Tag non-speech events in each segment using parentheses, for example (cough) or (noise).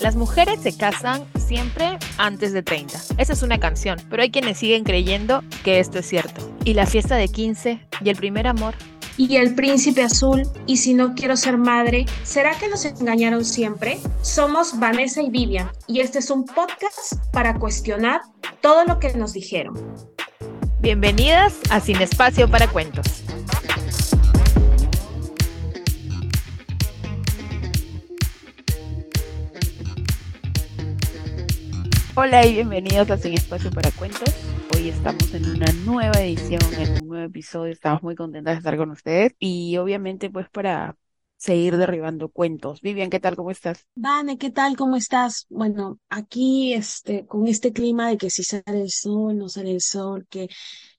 Las mujeres se casan siempre antes de 30. Esa es una canción, pero hay quienes siguen creyendo que esto es cierto. Y la fiesta de 15 y el primer amor. Y el príncipe azul, y si no quiero ser madre, ¿será que nos engañaron siempre? Somos Vanessa y Vivian, y este es un podcast para cuestionar todo lo que nos dijeron. Bienvenidas a Sin Espacio para Cuentos. Hola y bienvenidos a Sin Espacio para Cuentos. Hoy estamos en una nueva edición, en un nuevo episodio. Estamos muy contentas de estar con ustedes y obviamente pues para seguir derribando cuentos. Vivian, ¿qué tal? ¿Cómo estás? Vane, ¿qué tal? ¿Cómo estás? Bueno, aquí este, con este clima de que si sale el sol, no sale el sol, que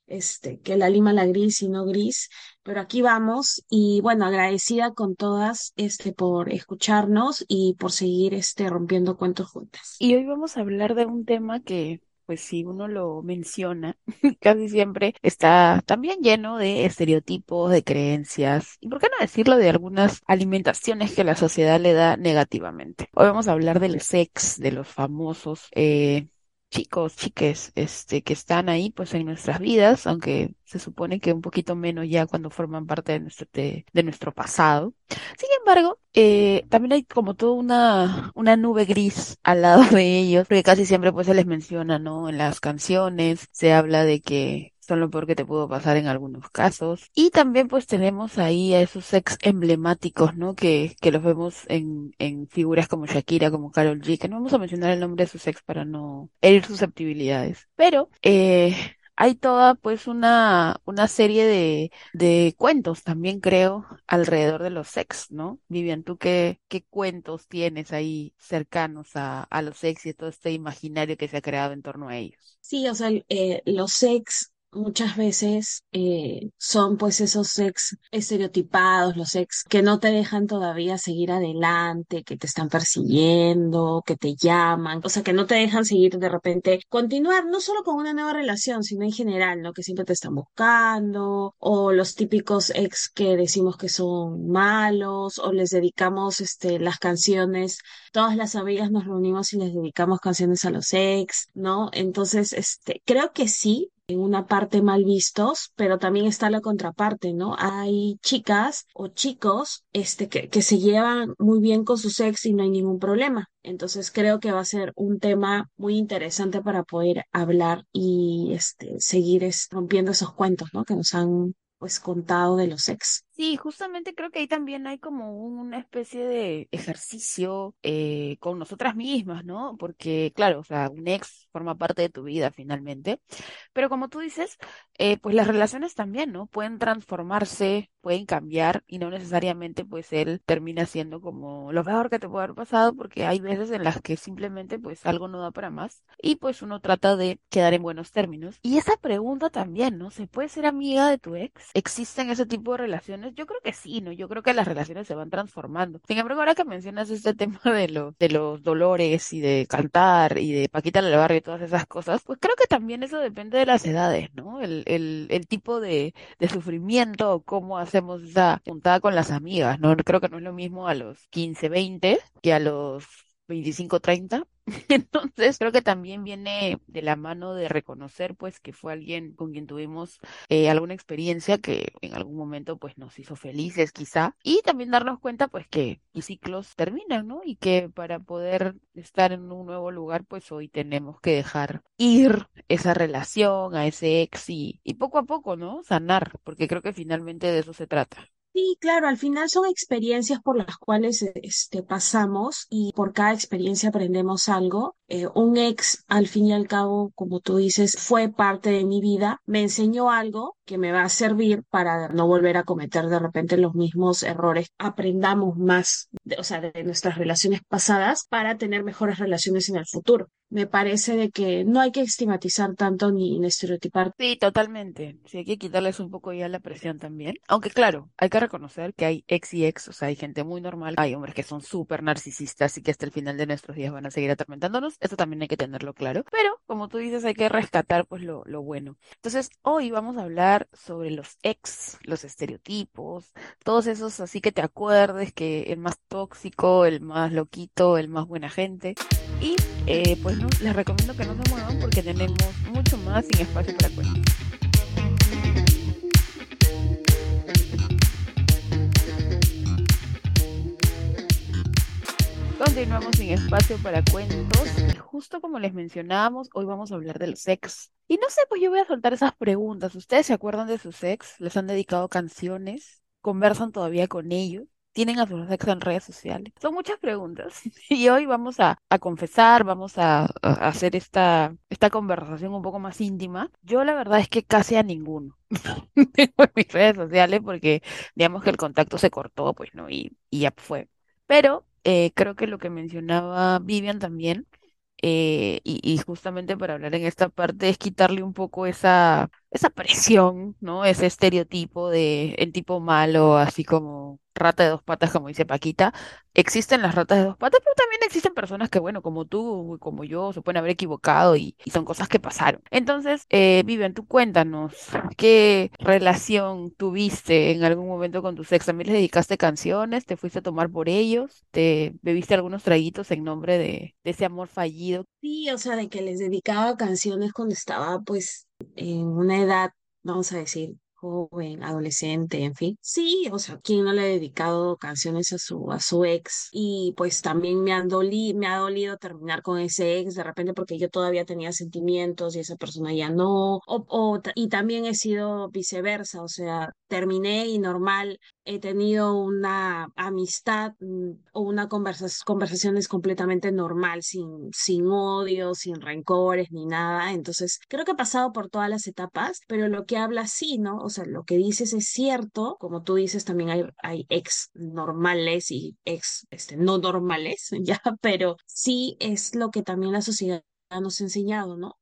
este, que la lima la gris y no gris, pero aquí vamos y bueno, agradecida con todas este, por escucharnos y por seguir este, rompiendo cuentos juntas. Y hoy vamos a hablar de un tema que pues si uno lo menciona, (laughs) casi siempre está también lleno de estereotipos, de creencias, y por qué no decirlo de algunas alimentaciones que la sociedad le da negativamente. Hoy vamos a hablar del sex, de los famosos eh, chicos, chiques, este, que están ahí pues en nuestras vidas, aunque se supone que un poquito menos ya cuando forman parte de nuestro, de, nuestro pasado. Sin embargo, eh, también hay como toda una, una nube gris al lado (laughs) de ellos, porque casi siempre pues se les menciona, ¿no? En las canciones se habla de que son lo peor que te pudo pasar en algunos casos. Y también pues tenemos ahí a esos ex emblemáticos, ¿no? Que, que los vemos en, en figuras como Shakira, como Carol G, que no vamos a mencionar el nombre de sus ex para no herir susceptibilidades. Pero, eh, hay toda pues una, una serie de, de cuentos también creo alrededor de los sex, ¿no? Vivian, ¿tú qué, qué cuentos tienes ahí cercanos a, a los sex y todo este imaginario que se ha creado en torno a ellos? Sí, o sea, eh, los sex muchas veces eh, son pues esos ex estereotipados, los ex que no te dejan todavía seguir adelante, que te están persiguiendo, que te llaman, o sea, que no te dejan seguir de repente, continuar no solo con una nueva relación, sino en general, ¿no? Que siempre te están buscando, o los típicos ex que decimos que son malos, o les dedicamos este, las canciones, todas las amigas nos reunimos y les dedicamos canciones a los ex, ¿no? Entonces, este, creo que sí, en una parte mal vistos, pero también está la contraparte, ¿no? Hay chicas o chicos este, que, que se llevan muy bien con su ex y no hay ningún problema. Entonces creo que va a ser un tema muy interesante para poder hablar y este, seguir rompiendo esos cuentos, ¿no? Que nos han pues contado de los ex. Sí, justamente creo que ahí también hay como una especie de ejercicio eh, con nosotras mismas, ¿no? Porque, claro, o sea, un ex forma parte de tu vida finalmente, pero como tú dices, eh, pues las relaciones también, ¿no? Pueden transformarse, pueden cambiar y no necesariamente pues él termina siendo como lo peor que te puede haber pasado porque hay veces en las que simplemente pues algo no da para más y pues uno trata de quedar en buenos términos. Y esa pregunta también, ¿no? ¿Se puede ser amiga de tu ex? ¿Existen ese tipo de relaciones? Yo creo que sí, ¿no? Yo creo que las relaciones se van transformando. Sin embargo, ahora que mencionas este (laughs) tema de, los de los dolores y de cantar y de Paquita la barrio y todas esas cosas, pues creo que también eso depende de las edades, ¿no? El, el, tipo de, de sufrimiento cómo hacemos esa juntada con las amigas, ¿no? Creo que no es lo mismo a los 15, 20 que a los 25, 30. (laughs) Entonces, creo que también viene de la mano de reconocer, pues, que fue alguien con quien tuvimos eh, alguna experiencia que en algún momento, pues, nos hizo felices, quizá. Y también darnos cuenta, pues, que los ciclos terminan, ¿no? Y que para poder estar en un nuevo lugar, pues, hoy tenemos que dejar ir esa relación a ese ex y, y poco a poco, ¿no? Sanar, porque creo que finalmente de eso se trata. Sí, claro, al final son experiencias por las cuales este, pasamos y por cada experiencia aprendemos algo. Eh, un ex, al fin y al cabo, como tú dices, fue parte de mi vida, me enseñó algo que me va a servir para no volver a cometer de repente los mismos errores. Aprendamos más, o sea, de nuestras relaciones pasadas para tener mejores relaciones en el futuro. Me parece de que no hay que estigmatizar tanto ni, estereotipar. Sí, totalmente. Sí, hay que quitarles un poco ya la presión también. Aunque claro, hay que reconocer que hay ex y ex, o sea, hay gente muy normal, hay hombres que son súper narcisistas y que hasta el final de nuestros días van a seguir atormentándonos. Eso también hay que tenerlo claro. Pero, como tú dices, hay que rescatar pues lo, lo bueno. Entonces, hoy vamos a hablar sobre los ex, los estereotipos, todos esos así que te acuerdes que el más tóxico, el más loquito, el más buena gente. Y eh, pues no, les recomiendo que no se muevan porque tenemos mucho más sin espacio para cuentos. Continuamos sin espacio para cuentos y justo como les mencionábamos, hoy vamos a hablar de los ex. Y no sé, pues yo voy a soltar esas preguntas. ¿Ustedes se acuerdan de sus ex? ¿Les han dedicado canciones? ¿Conversan todavía con ellos? Tienen a sus ex en redes sociales? Son muchas preguntas. (laughs) Y hoy vamos a, a confesar, vamos a, a hacer esta, esta conversación un poco más íntima. Yo la verdad es que casi a ninguno (laughs) tengo en mis redes sociales porque digamos que el contacto se cortó, pues, ¿no? Y, y ya fue. Pero eh, creo que lo que mencionaba Vivian también, eh, y, y justamente para hablar en esta parte, es quitarle un poco esa, esa presión, ¿no? Ese estereotipo de el tipo malo, así como rata de dos patas, como dice Paquita. Existen las ratas de dos patas, pero también existen personas que, bueno, como tú, como yo, se pueden haber equivocado y, son cosas que pasaron. Entonces, eh, Vivian, tú cuéntanos, ¿qué relación tuviste en algún momento con tus ex? ¿También les dedicaste canciones? ¿Te fuiste a tomar por ellos? ¿Te bebiste algunos traguitos en nombre de, de ese amor fallido? Sí, o sea, de que les dedicaba canciones cuando estaba pues en una edad, vamos a decir, joven, adolescente, en fin. Sí, o sea, ¿quién no le ha dedicado canciones a su, a su ex? Y pues también me han doli, me ha dolido terminar con ese ex de repente porque yo todavía tenía sentimientos y esa persona ya no. O, o y también he sido viceversa, o sea, terminé y normal. He tenido una amistad mm, o una conversas conversaciones completamente normal, sin, sin odio, sin rencores ni nada. Entonces, creo que he pasado por todas las etapas, pero lo que habla sí, ¿no? O sea, lo que dices es cierto, como tú dices, también hay, hay ex normales y ex este, no normales, (laughs) ya, pero sí es lo que también la sociedad nos ha enseñado, ¿no?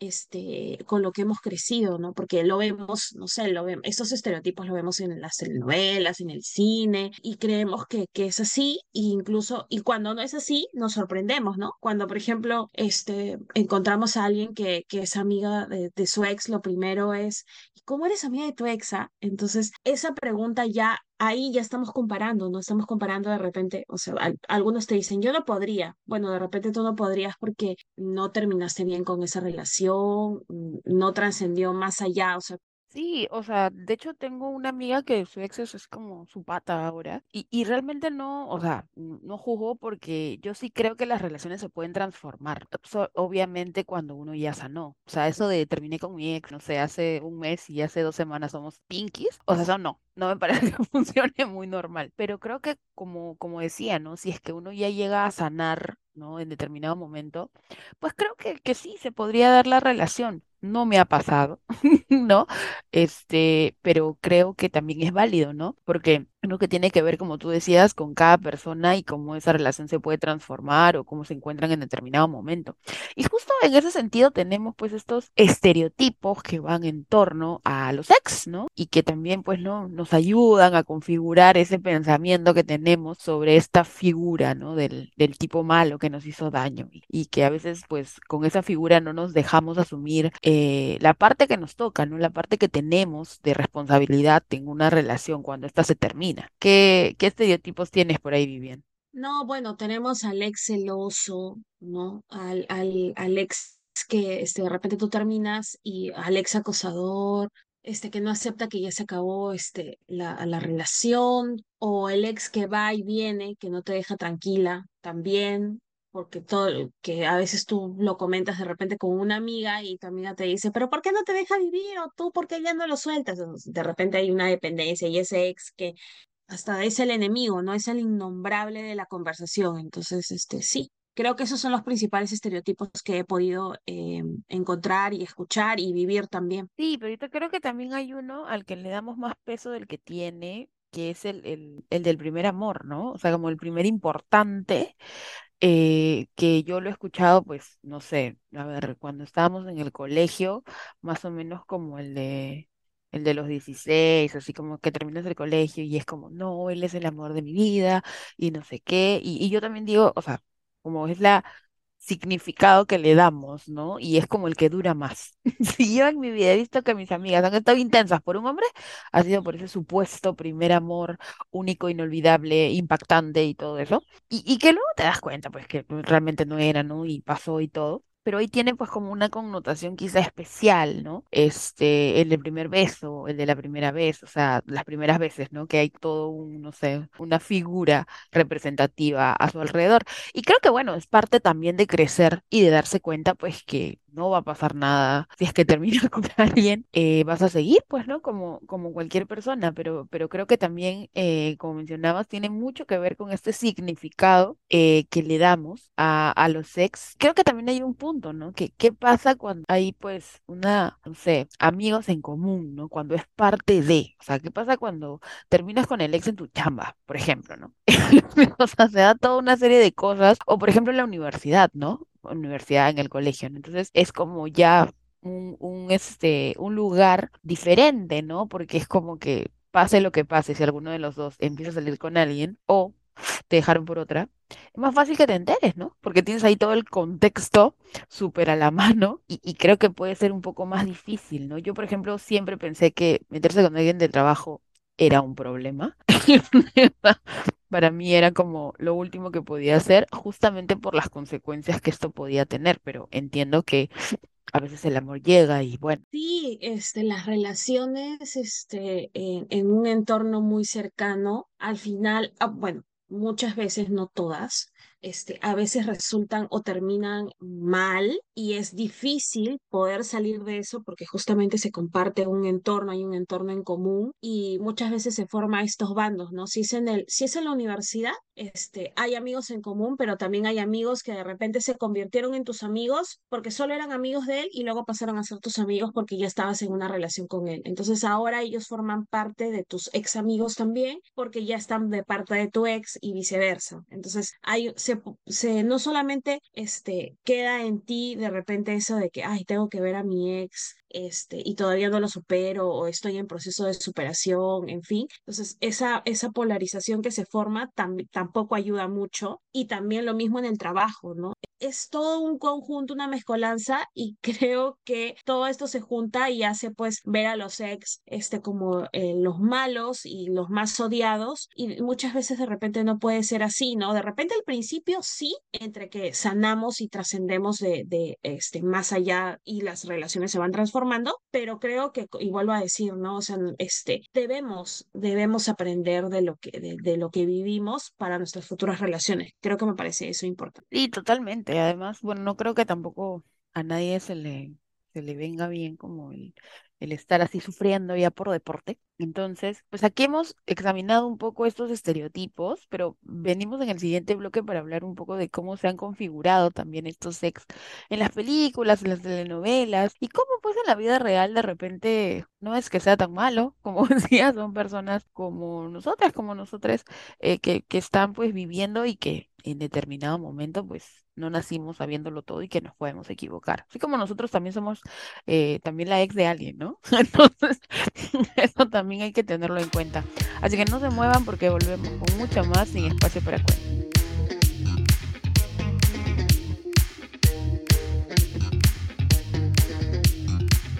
Este, con lo que hemos crecido, ¿no? Porque lo vemos, no sé, lo vemos, estos estereotipos lo vemos en las telenovelas, en el cine, y creemos que, que es así, e incluso, y cuando no es así, nos sorprendemos, ¿no? Cuando, por ejemplo, este, encontramos a alguien que, que es amiga de, su ex, lo primero es, ¿y cómo eres amiga de tu exa? Entonces, esa pregunta ya ahí ya estamos comparando, no estamos comparando de repente, o sea, al- algunos te dicen, yo no podría, bueno, de repente tú no podrías porque no terminaste bien con esa relación, mm, no trascendió más allá, o sea, Sí, o sea, de hecho tengo una amiga que su ex es, como su pata ahora y, y realmente no, o sea, no juzgo porque yo sí creo que las relaciones se pueden transformar, obviamente cuando uno ya sanó, o sea, eso de terminé con mi ex, no sé, hace un mes y hace dos semanas somos pinkies, o sea, eso no, no me (laughs) parece que funcione muy normal, pero creo que como, como decía, ¿no? Si es que uno ya llega a sanar, ¿no? En determinado momento, pues creo que, que sí, se podría dar la relación. No me ha pasado, (laughs) ¿no? Este, pero creo que también es válido, ¿no? Porque creo que tiene que ver, como tú decías, con cada persona y cómo esa relación se puede transformar o cómo se encuentran en determinado momento. Y justo en ese sentido tenemos pues estos estereotipos que van en torno a los ex, ¿no? Y que también pues no nos ayudan a configurar ese pensamiento que tenemos sobre esta figura, ¿no? Del, del tipo malo que nos hizo daño y, que a veces pues con esa figura no nos dejamos asumir eh, la parte que nos toca, ¿no? La parte que tenemos de responsabilidad en una relación cuando ésta se termina. ¿Qué, qué estereotipos tienes por ahí, Vivian? no, bueno, tenemos al ex celoso, ¿no? Al, al, al ex que este, de repente tú terminas y al ex acosador, este que no acepta que ya se acabó este, la, la relación, o el ex que va y viene, que no te deja tranquila también, porque todo, que a veces tú lo comentas de repente con una amiga y tu amiga te dice, pero ¿por qué no te deja vivir? O tú, ¿por qué ya no lo sueltas? De repente hay una dependencia y ese ex que hasta es el enemigo, no es el innombrable de la conversación. Entonces, este, sí, creo que esos son los principales estereotipos que he podido eh, encontrar y escuchar y vivir también. Sí, pero yo creo que también hay uno al que le damos más peso del que tiene, que es el, el, el del primer amor, ¿no? O sea, como el primer importante eh, que yo lo he escuchado, pues, no sé, a ver, cuando estábamos en el colegio, más o menos como el de, el de los 16 así como que terminas el colegio y es como, no, él es el amor de mi vida y no sé qué, y, y yo también digo, o sea, como es la significado que le damos, ¿no? Y es como el que dura más. (laughs) Si yo en mi vida he visto que mis amigas han estado intensas por un hombre, ha sido por ese supuesto primer amor único, inolvidable, impactante y todo eso. Y, y que luego te das cuenta, pues, que realmente no era, ¿no? Y pasó y todo pero hoy tiene pues como una connotación quizá especial, ¿no? Este, el del primer beso, el de la primera vez, o sea, las primeras veces, ¿no? Que hay todo un, no sé, una figura representativa a su alrededor. Y creo que bueno, es parte también de crecer y de darse cuenta pues que no va a pasar nada. Si es que terminas (laughs) con alguien, eh, vas a seguir, pues, ¿no? Como, como cualquier persona, pero, pero creo que también, eh, como mencionabas, tiene mucho que ver con este significado eh, que le damos a, a los ex. Creo que también hay un punto, ¿no? ¿Qué pasa cuando hay, pues, una, no sé, amigos en común, ¿no? Cuando es parte de, o sea, ¿qué pasa cuando terminas con el ex en tu chamba, por ejemplo, ¿no? (laughs) O sea, se da toda una serie de cosas, o por ejemplo en la universidad, ¿no? universidad, en el colegio. Entonces es como ya un, un, este, un lugar diferente, ¿no? Porque es como que pase lo que pase, si alguno de los dos empieza a salir con alguien o te dejaron por otra, es más fácil que te enteres, ¿no? Porque tienes ahí todo el contexto súper a la mano y, creo que puede ser un poco más difícil, ¿no? Yo, por ejemplo, siempre pensé que meterse con alguien de trabajo era un problema. (laughs) Para mí era como lo último que podía hacer, justamente por las consecuencias que esto podía tener, pero entiendo que a veces el amor llega y bueno. Sí, este, las relaciones este, en, en un entorno muy cercano, al final, ah, bueno, muchas veces, no todas, este, a veces resultan o terminan mal y es difícil poder salir de eso porque justamente se comparte un entorno, hay un entorno en común y muchas veces se forman estos bandos, ¿no? Si es en el, si es en la universidad, este, hay amigos en común, pero también hay amigos que de repente se convirtieron en tus amigos porque solo eran amigos de él y luego pasaron a ser tus amigos porque ya estabas en una relación con él. Entonces ahora ellos forman parte de tus ex amigos también porque ya están de parte de tu ex y viceversa. Entonces hay, se, se, no solamente este, queda en ti de repente eso de que, ay, tengo que ver a mi ex este, y todavía no lo supero o estoy en proceso de superación, en fin. Entonces, esa, esa polarización que se forma tampoco ayuda mucho y también lo mismo en el trabajo, ¿no? Es todo un conjunto, una mezcolanza y (laughs) creo que todo esto se junta y hace pues ver a los ex este, como eh, los malos y los más odiados y muchas veces de repente no puede ser así, ¿no? De repente al principio sí, entre que sanamos y trascendemos de, de este, más allá y las relaciones se van transformando pero creo que, igual va a decir, ¿no? O sea, este, debemos, debemos aprender de lo que, de, de lo que vivimos para nuestras futuras relaciones. Creo que me parece eso importante. Sí, totalmente. Además, bueno, no creo que tampoco a nadie se le, se le venga bien como el, el estar así sufriendo ya por deporte. Entonces, pues aquí hemos examinado un poco estos estereotipos, pero venimos en el siguiente bloque para hablar un poco de cómo se han configurado también estos sex en las películas, en las telenovelas, y cómo pues en la vida real de repente no es que sea tan malo, (laughs) como decía, son personas como nosotras, como nosotras, eh, que, que están pues viviendo y que en determinado momento pues no nacimos sabiéndolo todo y que nos podemos equivocar. Así como nosotros también somos eh, también la ex de alguien, ¿no? (laughs) Entonces, (laughs) eso también hay que tenerlo en cuenta. Así que no se muevan porque volvemos con mucho más sin espacio para cuentos.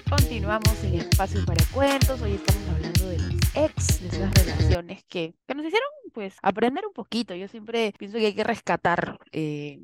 Continuamos sin espacio para cuentos. Hoy estamos hablando de los ex, de esas relaciones que, que nos hicieron pues aprender un poquito. Yo siempre pienso que hay que rescatar eh,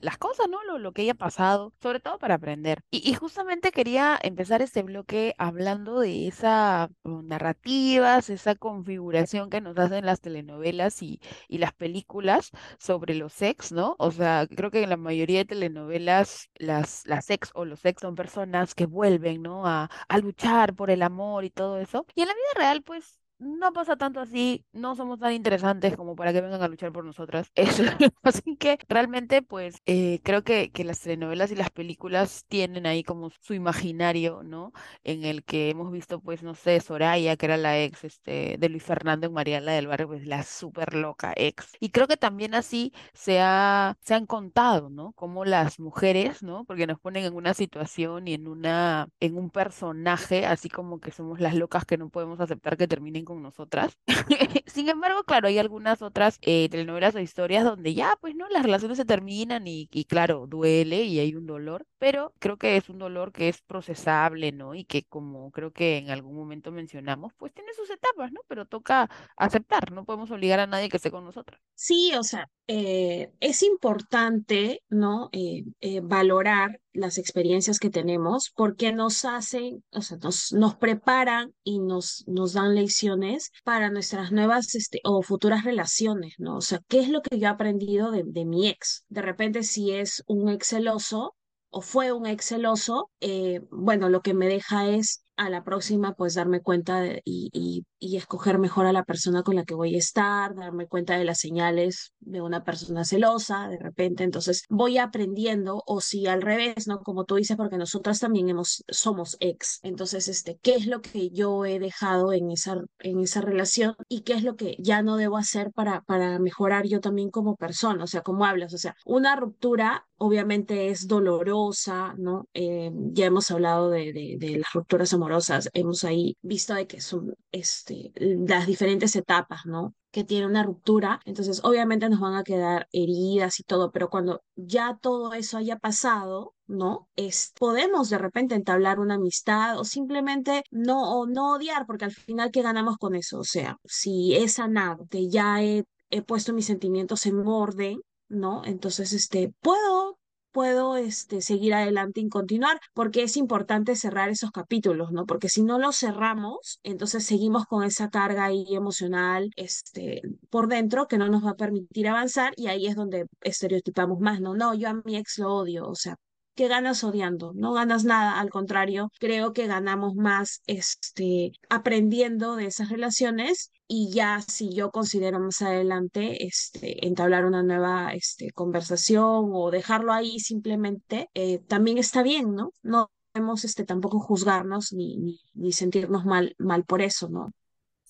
las cosas, ¿no? Lo, lo, que haya pasado, sobre todo para aprender. Y, y, justamente quería empezar este bloque hablando de esa narrativas, esa configuración que nos hacen las telenovelas y, y las películas sobre los ex, ¿no? O sea, creo que en la mayoría de telenovelas las, las ex o los ex son personas que vuelven, ¿no? A, a luchar por el amor y todo eso. Y en la vida real, pues no pasa tanto así, no somos tan interesantes como para que vengan a luchar por nosotras. (laughs) Eso. Así que realmente, pues, eh, creo que, que las telenovelas y las películas tienen ahí como su imaginario, ¿no? En el que hemos visto, pues, no sé, Soraya, que era la ex este, de Luis Fernando en Mariela del Barrio, pues la súper loca ex. Y creo que también así se, ha, se han contado, ¿no? Como las mujeres, ¿no? Porque nos ponen en una situación y en una, en un personaje, así como que somos las locas que no podemos aceptar que terminen con nosotras. (laughs) Sin embargo, claro, hay algunas otras eh, telenovelas o historias donde ya, pues no, las relaciones se terminan y, claro, duele y hay un dolor, pero creo que es un dolor que es procesable, ¿no? Y que como creo que en algún momento mencionamos, pues tiene sus etapas, ¿no? Pero toca aceptar, no podemos obligar a nadie que esté con nosotros. Sí, o sea, eh, es importante, ¿no? Eh, eh, valorar las experiencias que tenemos porque nos hacen, o sea, nos, nos preparan y nos, nos dan lecciones para nuestras nuevas este, o futuras relaciones, ¿no? O sea, ¿qué es lo que yo he aprendido de, de mi ex? De repente, si es un ex celoso o fue un ex celoso, eh, bueno, lo que me deja es a la próxima, pues darme cuenta y, y, y escoger mejor a la persona con la que voy a estar, darme cuenta de las señales de una persona celosa, de repente, entonces voy aprendiendo, o si al revés, ¿no? Como tú dices, porque nosotras también hemos, somos ex, entonces, este, ¿qué es lo que yo he dejado en esa, en esa relación y qué es lo que ya no debo hacer para, para mejorar yo también como persona? O sea, como hablas, o sea, una ruptura obviamente es dolorosa, ¿no? Eh, ya hemos hablado de, de, de las rupturas amorosas, hemos ahí visto de que son este, las diferentes etapas, ¿no? que tiene una ruptura, entonces obviamente nos van a quedar heridas y todo, pero cuando ya todo eso haya pasado, ¿no? Es, podemos de repente entablar una amistad o simplemente no, o no odiar, porque al final, ¿qué ganamos con eso? O sea, si he sanado, que ya he, he puesto mis sentimientos en orden, ¿no? Entonces, este, puedo puedo este, seguir adelante y continuar, porque es importante cerrar esos capítulos, ¿no? Porque si no los cerramos, entonces seguimos con esa carga ahí emocional este, por dentro que no nos va a permitir avanzar y ahí es donde estereotipamos más, ¿no? No, yo a mi ex lo odio, o sea, ¿qué ganas odiando? No ganas nada, al contrario, creo que ganamos más este, aprendiendo de esas relaciones y ya si yo considero más adelante este, entablar una nueva este, conversación o dejarlo ahí simplemente, eh, también está bien, ¿no? No debemos este, tampoco juzgarnos ni, ni, ni sentirnos mal, mal por eso, ¿no?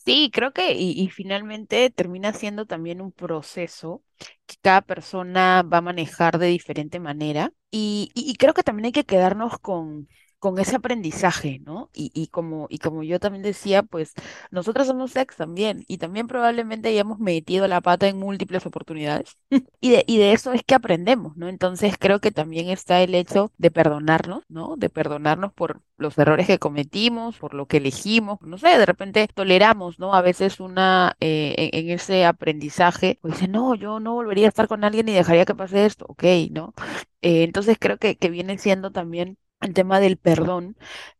Sí, creo que y, y finalmente termina siendo también un proceso que cada persona va a manejar de diferente manera. Y, y- y creo que también hay que quedarnos con, con ese aprendizaje, ¿no? Y, y como, y como yo también decía, pues nosotros somos ex también y también probablemente hayamos metido la pata en múltiples oportunidades (laughs) y de, y de eso es que aprendemos, ¿no? Entonces creo que también está el hecho de perdonarnos, ¿no? De perdonarnos por los errores que cometimos, por lo que elegimos, no sé, de repente toleramos, ¿no? A veces una, eh, en, en ese aprendizaje, pues dice, no, yo no volvería a estar con alguien y dejaría que pase esto, ok, ¿no? Eh, entonces creo que, que viene siendo también el tema del perdón,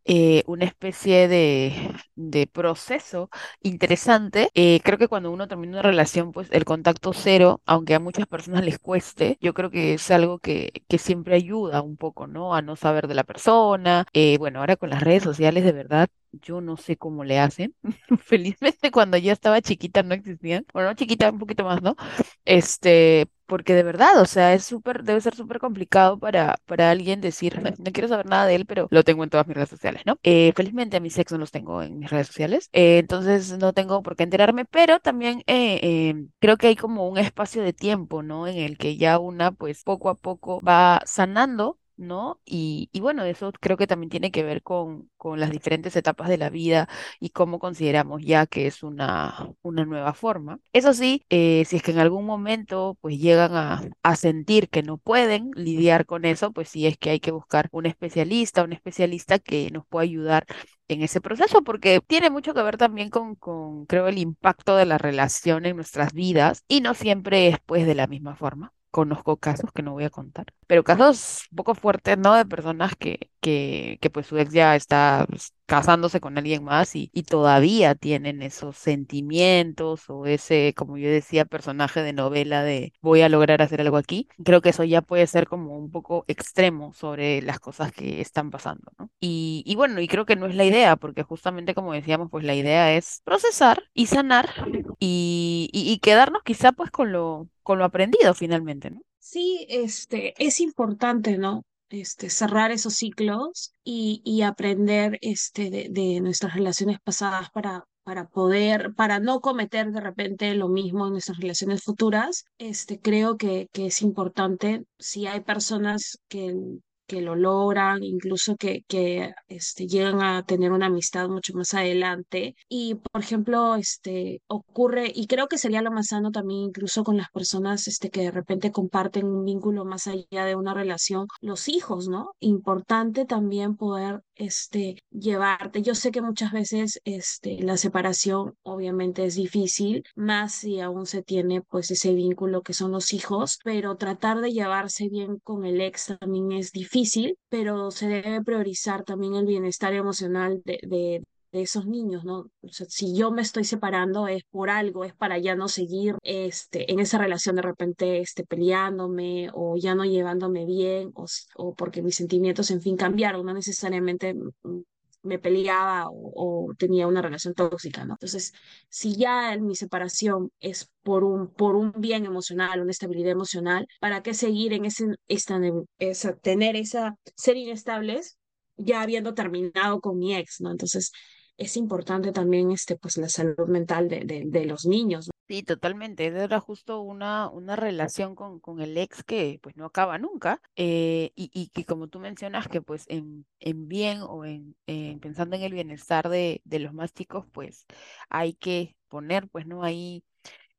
eh, una especie de, de proceso interesante. Eh, creo que cuando uno termina una relación, pues el contacto cero, aunque a muchas personas les cueste, yo creo que es algo que, que siempre ayuda un poco, ¿no? A no saber de la persona. Eh, bueno, ahora con las redes sociales, de verdad, yo no sé cómo le hacen. (laughs) Felizmente cuando yo estaba chiquita no existían. Bueno, no chiquita, un poquito más, ¿no? Este, porque de verdad, o sea, es súper, debe ser súper complicado para, para alguien decir, "Ay, no quiero saber nada de él, pero lo tengo en todas mis redes sociales, Eh, felizmente a mis ex no los tengo en mis redes sociales, eh, entonces no tengo por qué enterarme, pero también eh, eh, creo que hay como un espacio de tiempo, ¿no? En el que ya una, pues, poco a poco va sanando. ¿No? Y, y bueno, eso creo que también tiene que ver con, con las diferentes etapas de la vida y cómo consideramos ya que es una, una nueva forma. Eso sí, eh, si es que en algún momento pues llegan a, a sentir que no pueden lidiar con eso, pues sí es que hay que buscar un especialista, un especialista que nos pueda ayudar en ese proceso, porque tiene mucho que ver también con, con, creo, el impacto de la relación en nuestras vidas y no siempre es pues de la misma forma. Conozco casos que no voy a contar. Pero casos un poco fuertes, ¿no? De personas que, que, que pues su ex ya está pues, casándose con alguien más y, y todavía tienen esos sentimientos o ese, como yo decía, personaje de novela de voy a lograr hacer algo aquí. Creo que eso ya puede ser como un poco extremo sobre las cosas que están pasando, ¿no? Y, y bueno, y creo que no es la idea, porque justamente como decíamos, pues la idea es procesar y sanar y, y, y quedarnos quizá pues con lo, con lo aprendido finalmente, ¿no? Sí, este, es importante, ¿no? Este, cerrar esos ciclos y, y aprender este, de, de nuestras relaciones pasadas para, para poder, para no cometer de repente lo mismo en nuestras relaciones futuras. Este, creo que, que es importante si hay personas que que lo logran, incluso que, que este, llegan a tener una amistad mucho más adelante. Y, por ejemplo, este, ocurre, y creo que sería lo más sano también, incluso con las personas este, que de repente comparten un vínculo más allá de una relación, los hijos, ¿no? Importante también poder este, llevarte. Yo sé que muchas veces este, la separación obviamente es difícil, más si aún se tiene pues ese vínculo que son los hijos, pero tratar de llevarse bien con el ex también es difícil, pero se debe priorizar también el bienestar emocional de, esos niños, ¿no? Si yo me estoy separando es por algo, es para ya no seguir este, en esa relación de repente este, peleándome o ya no llevándome bien o, o porque mis sentimientos, en fin, cambiaron, no necesariamente me peleaba o, o, tenía una relación tóxica, ¿no? Entonces, si ya en mi separación es por un, por un bien emocional, una estabilidad emocional, ¿para qué seguir en ese, esta, esa, tener esa, ser inestables ya habiendo terminado con mi ex, ¿no? Entonces, es importante también este, pues, la salud mental de, de, de los niños. Sí, totalmente. Era justo una, una relación con, con el ex que pues no acaba nunca. eh, y, y que como tú mencionas que pues en, en bien o en, en pensando en el bienestar de, de los más chicos, pues hay que poner pues no ahí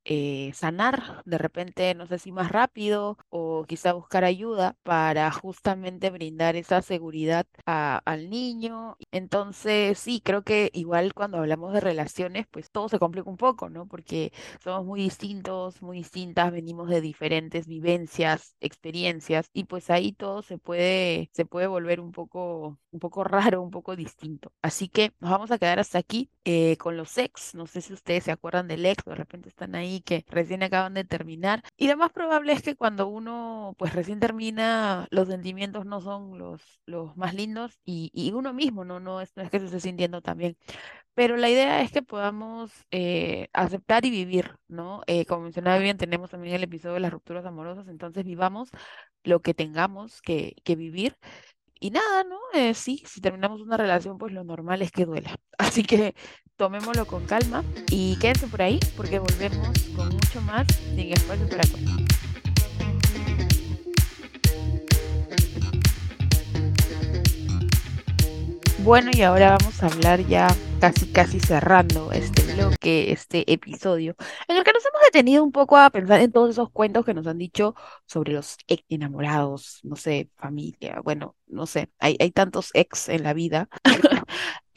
eh, sanar de repente, no sé si más rápido o quizá buscar ayuda para justamente brindar esa seguridad a- al niño. Entonces, sí, creo que igual cuando hablamos de relaciones, pues todo se complica un poco, ¿no? Porque somos muy distintos, muy distintas, venimos de diferentes vivencias, experiencias y pues ahí todo se puede, se puede volver un poco, un poco raro, un poco distinto. Así que nos vamos a quedar hasta aquí eh, con los ex. No sé si ustedes se acuerdan del ex, de repente están ahí que recién acaban de terminar. Y lo más probable es que cuando uno pues recién termina, los sentimientos no son los, los más lindos y, y uno mismo no, no es, no es que se esté sintiendo también. Pero la idea es que podamos eh, aceptar y vivir, ¿no? Eh, como mencionaba bien, tenemos también el episodio de las rupturas amorosas, entonces vivamos lo que tengamos que, que vivir y nada, ¿no? Eh, sí, si terminamos una relación, pues lo normal es que duela. (laughs) Así que tomémoslo con calma y quédense por ahí porque volvemos con mucho más sin espacio para contar. Bueno, y ahora vamos a hablar ya casi casi cerrando este bloque, este episodio, en el que nos hemos detenido un poco a pensar en todos esos cuentos que nos han dicho sobre los ex enamorados, no sé, familia, bueno, no sé, hay, hay tantos ex en la vida. (laughs) (laughs)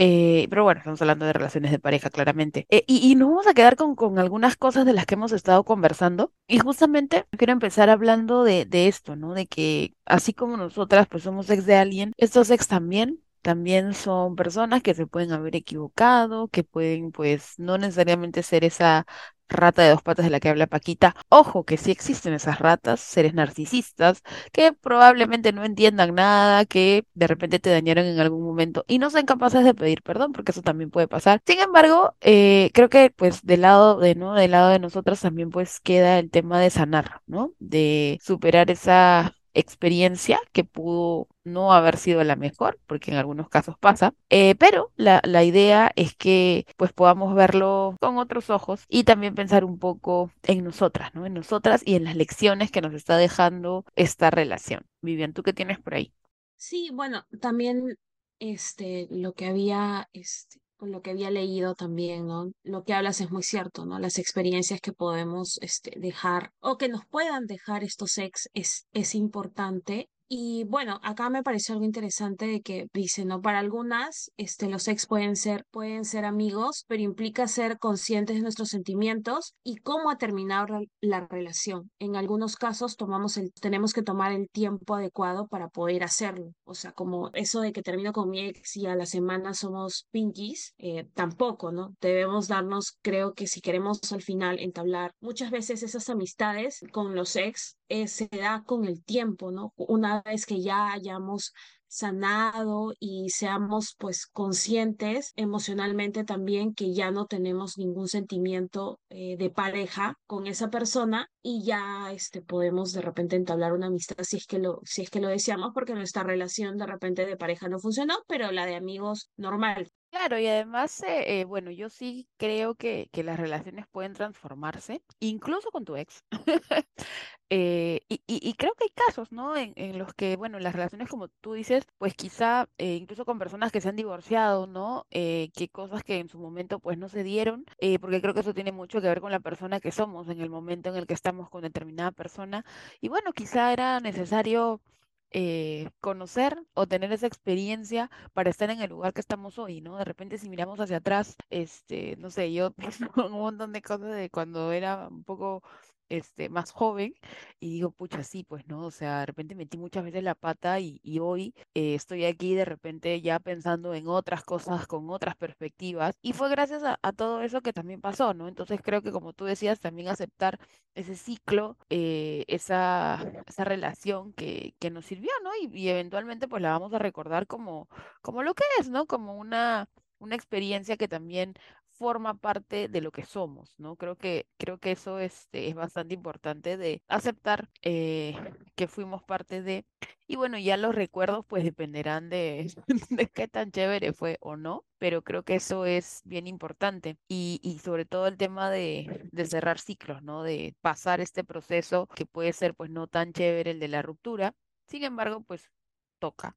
Eh, pero bueno, estamos hablando de relaciones de pareja, claramente. Eh, y, y nos vamos a quedar con, con algunas cosas de las que hemos estado conversando. Y justamente quiero empezar hablando de, de esto, ¿no? De que así como nosotras pues somos ex de alguien, estos ex también también son personas que se pueden haber equivocado, que pueden, pues, no necesariamente ser esa rata de dos patas de la que habla Paquita. Ojo, que sí existen esas ratas, seres narcisistas, que probablemente no entiendan nada, que de repente te dañaron en algún momento y no sean capaces de pedir perdón, porque eso también puede pasar. Sin embargo, eh, creo que, pues, del lado de, ¿no? Del lado de nosotras también, pues, queda el tema de sanar, ¿no? De superar esa experiencia que pudo no haber sido la mejor, porque en algunos casos pasa, eh, pero la, la idea es que pues podamos verlo con otros ojos y también pensar un poco en nosotras, ¿no? En nosotras y en las lecciones que nos está dejando esta relación. Vivian, ¿tú qué tienes por ahí? Sí, bueno, también este, lo que había, este, lo que había leído también, ¿no? Lo que hablas es muy cierto, ¿no? Las experiencias que podemos este, dejar o que nos puedan dejar estos ex es, es importante Y bueno, acá me pareció algo interesante de que dice, ¿no? Para algunas, este, los ex pueden ser, pueden ser amigos, pero implica ser conscientes de nuestros sentimientos y cómo ha terminado la relación. En algunos casos tomamos el, tenemos que tomar el tiempo adecuado para poder hacerlo. O sea, como eso de que termino con mi ex y a la semana somos pinkies, eh, tampoco, ¿no? Debemos darnos, creo que si queremos al final entablar muchas veces esas amistades con los ex, eh, se da con el tiempo, ¿no? Una vez que ya hayamos sanado y seamos pues conscientes emocionalmente también que ya no tenemos ningún sentimiento eh, de pareja con esa persona y ya este podemos de repente entablar una amistad si es que lo si es que lo deseamos porque nuestra relación de repente de pareja no funcionó, pero la de amigos normal. Claro, y además, eh, eh, bueno, yo sí creo que, que las relaciones pueden transformarse, incluso con tu ex. (laughs) Eh, y, y- y creo que hay casos, ¿no? En, en los que, bueno, las relaciones, como tú dices, pues quizá eh, incluso con personas que se han divorciado, ¿no? Eh, que cosas que en su momento pues no se dieron, porque creo que eso tiene mucho que ver con la persona que somos en el momento en el que estamos con determinada persona. Y bueno, quizá era necesario eh, conocer o tener esa experiencia para estar en el lugar que estamos hoy, ¿no? De repente si miramos hacia atrás, este, no sé, yo (laughs) en un montón de cosas de cuando era un poco este, más joven y digo, pucha, sí, pues, ¿no? O sea, de repente metí muchas veces la pata y, hoy eh, estoy aquí de repente ya pensando en otras cosas con otras perspectivas y fue gracias a, a todo eso que también pasó, ¿no? Entonces creo que como tú decías, también aceptar ese ciclo, eh, esa, esa relación que, que nos sirvió, ¿no? Y, y eventualmente pues la vamos a recordar como, como lo que es, ¿no? Como una, una experiencia que también forma parte de lo que somos, ¿no? Creo que, creo que eso este, es bastante importante de aceptar eh, que fuimos parte de, y bueno, ya los recuerdos pues dependerán de, (laughs) de qué tan chévere fue o no, pero creo que eso es bien importante y, y sobre todo el tema de, de cerrar ciclos, ¿no? De pasar este proceso que puede ser pues no tan chévere el de la ruptura, sin embargo, pues toca.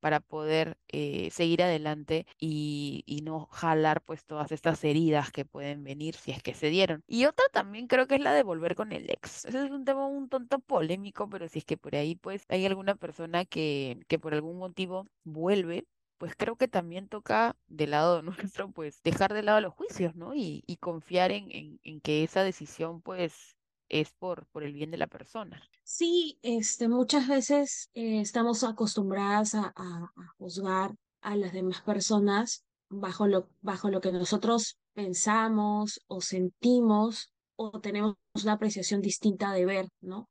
Para poder eh, seguir adelante y, y no jalar pues todas estas heridas que pueden venir si es que se dieron. Y otra también creo que es la de volver con el ex. Ese es un tema un tonto polémico, pero si es que por ahí pues hay alguna persona que, que por algún motivo vuelve, pues creo que también toca del lado (laughs) nuestro, pues dejar de lado los juicios, ¿no? Y, y confiar en, en, en que esa decisión, pues, es por, por el bien de la persona. Sí, este, muchas veces eh, estamos acostumbradas a, a- juzgar a las demás personas bajo lo, bajo lo que nosotros pensamos o sentimos o tenemos una apreciación distinta de ver, ¿no?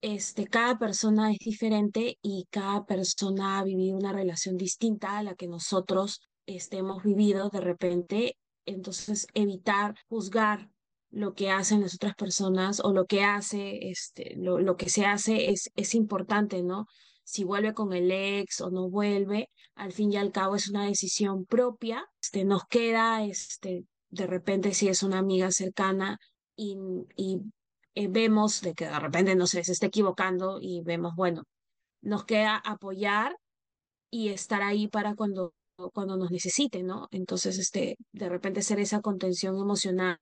Este, cada persona es diferente y cada persona ha vivido una relación distinta a la que nosotros este, hemos vivido de repente. Entonces, evitar juzgar lo que hacen las otras personas o lo que hace, este, lo, lo que se hace es, es importante, ¿no? Si vuelve con el ex o no vuelve, al fin y al cabo es una decisión propia. Este, nos queda, este, de repente, si es una amiga cercana y, y eh, vemos de que de repente no sé, se está equivocando y vemos, bueno, nos queda apoyar y estar ahí para cuando, cuando nos necesite, ¿no? Entonces, este, de repente ser esa contención emocional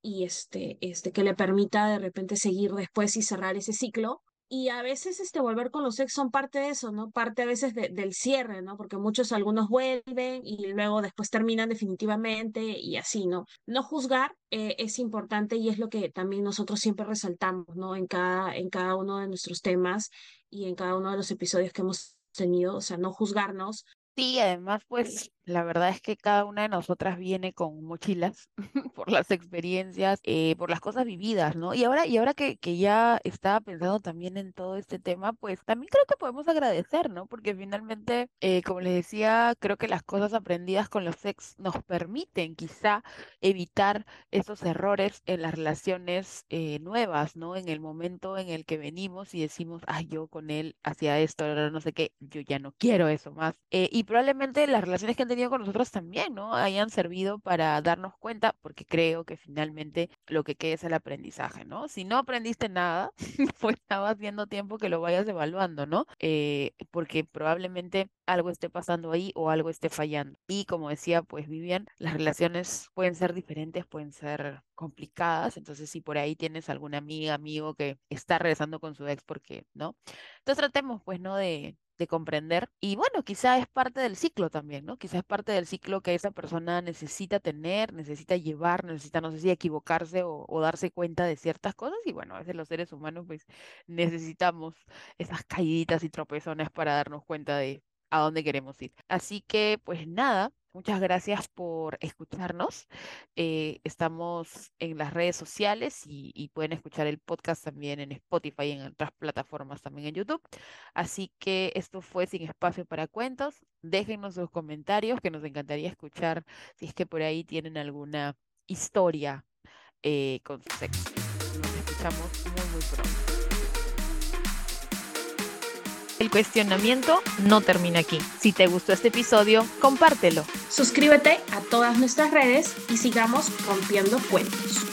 y este, este, que le permita de repente seguir después y cerrar ese ciclo. Y a veces este volver con los ex son parte de eso, ¿no? Parte a veces de- del cierre, ¿no? Porque muchos, algunos vuelven y luego después terminan definitivamente y así, ¿no? No juzgar eh, es importante y es lo que también nosotros siempre resaltamos, ¿no? En cada, en cada uno de nuestros temas y en cada uno de los episodios que hemos tenido, o sea, no juzgarnos. Sí, además, pues la verdad es que cada una de nosotras viene con mochilas (laughs) por las experiencias, eh, por las cosas vividas, ¿no? Y ahora, y ahora que, que ya estaba pensando también en todo este tema, pues también creo que podemos agradecer, ¿no? Porque finalmente, eh, como les decía, creo que las cosas aprendidas con los ex nos permiten quizá evitar esos errores en las relaciones eh, nuevas, ¿no? En el momento en el que venimos y decimos, ay, yo con él hacía esto, no sé qué, yo ya no quiero eso más. Y probablemente las relaciones que tenido con nosotros también, ¿no? Hayan servido para darnos cuenta, porque creo que finalmente lo que queda es el aprendizaje, ¿no? Si no aprendiste nada, (laughs) pues estabas viendo tiempo que lo vayas evaluando, ¿no? Eh, porque probablemente algo esté pasando ahí o algo esté fallando. Y como decía, pues Vivian, las relaciones pueden ser diferentes, pueden ser complicadas, entonces si por ahí tienes alguna amiga, amigo que está regresando con su ex, porque, ¿no? Entonces tratemos, pues, ¿no? De, de comprender. Y bueno, quizá es parte del ciclo también, ¿no? Quizá es parte del ciclo que esa persona necesita tener, necesita llevar, necesita, no sé si equivocarse o, darse cuenta de ciertas cosas. Y bueno, a veces los seres humanos pues necesitamos esas caíditas y tropezones para darnos cuenta de a dónde queremos ir. Así que pues nada, Muchas gracias por escucharnos. Eh, estamos en las redes sociales y, y, pueden escuchar el podcast también en Spotify y en otras plataformas también en YouTube. Así que esto fue Sin Espacio para Cuentos. Déjenos sus comentarios que nos encantaría escuchar si es que por ahí tienen alguna historia eh, con su sexo. Nos escuchamos muy, muy pronto. El cuestionamiento no termina aquí. Si te gustó este episodio, compártelo. Suscríbete a todas nuestras redes y sigamos rompiendo cuentos.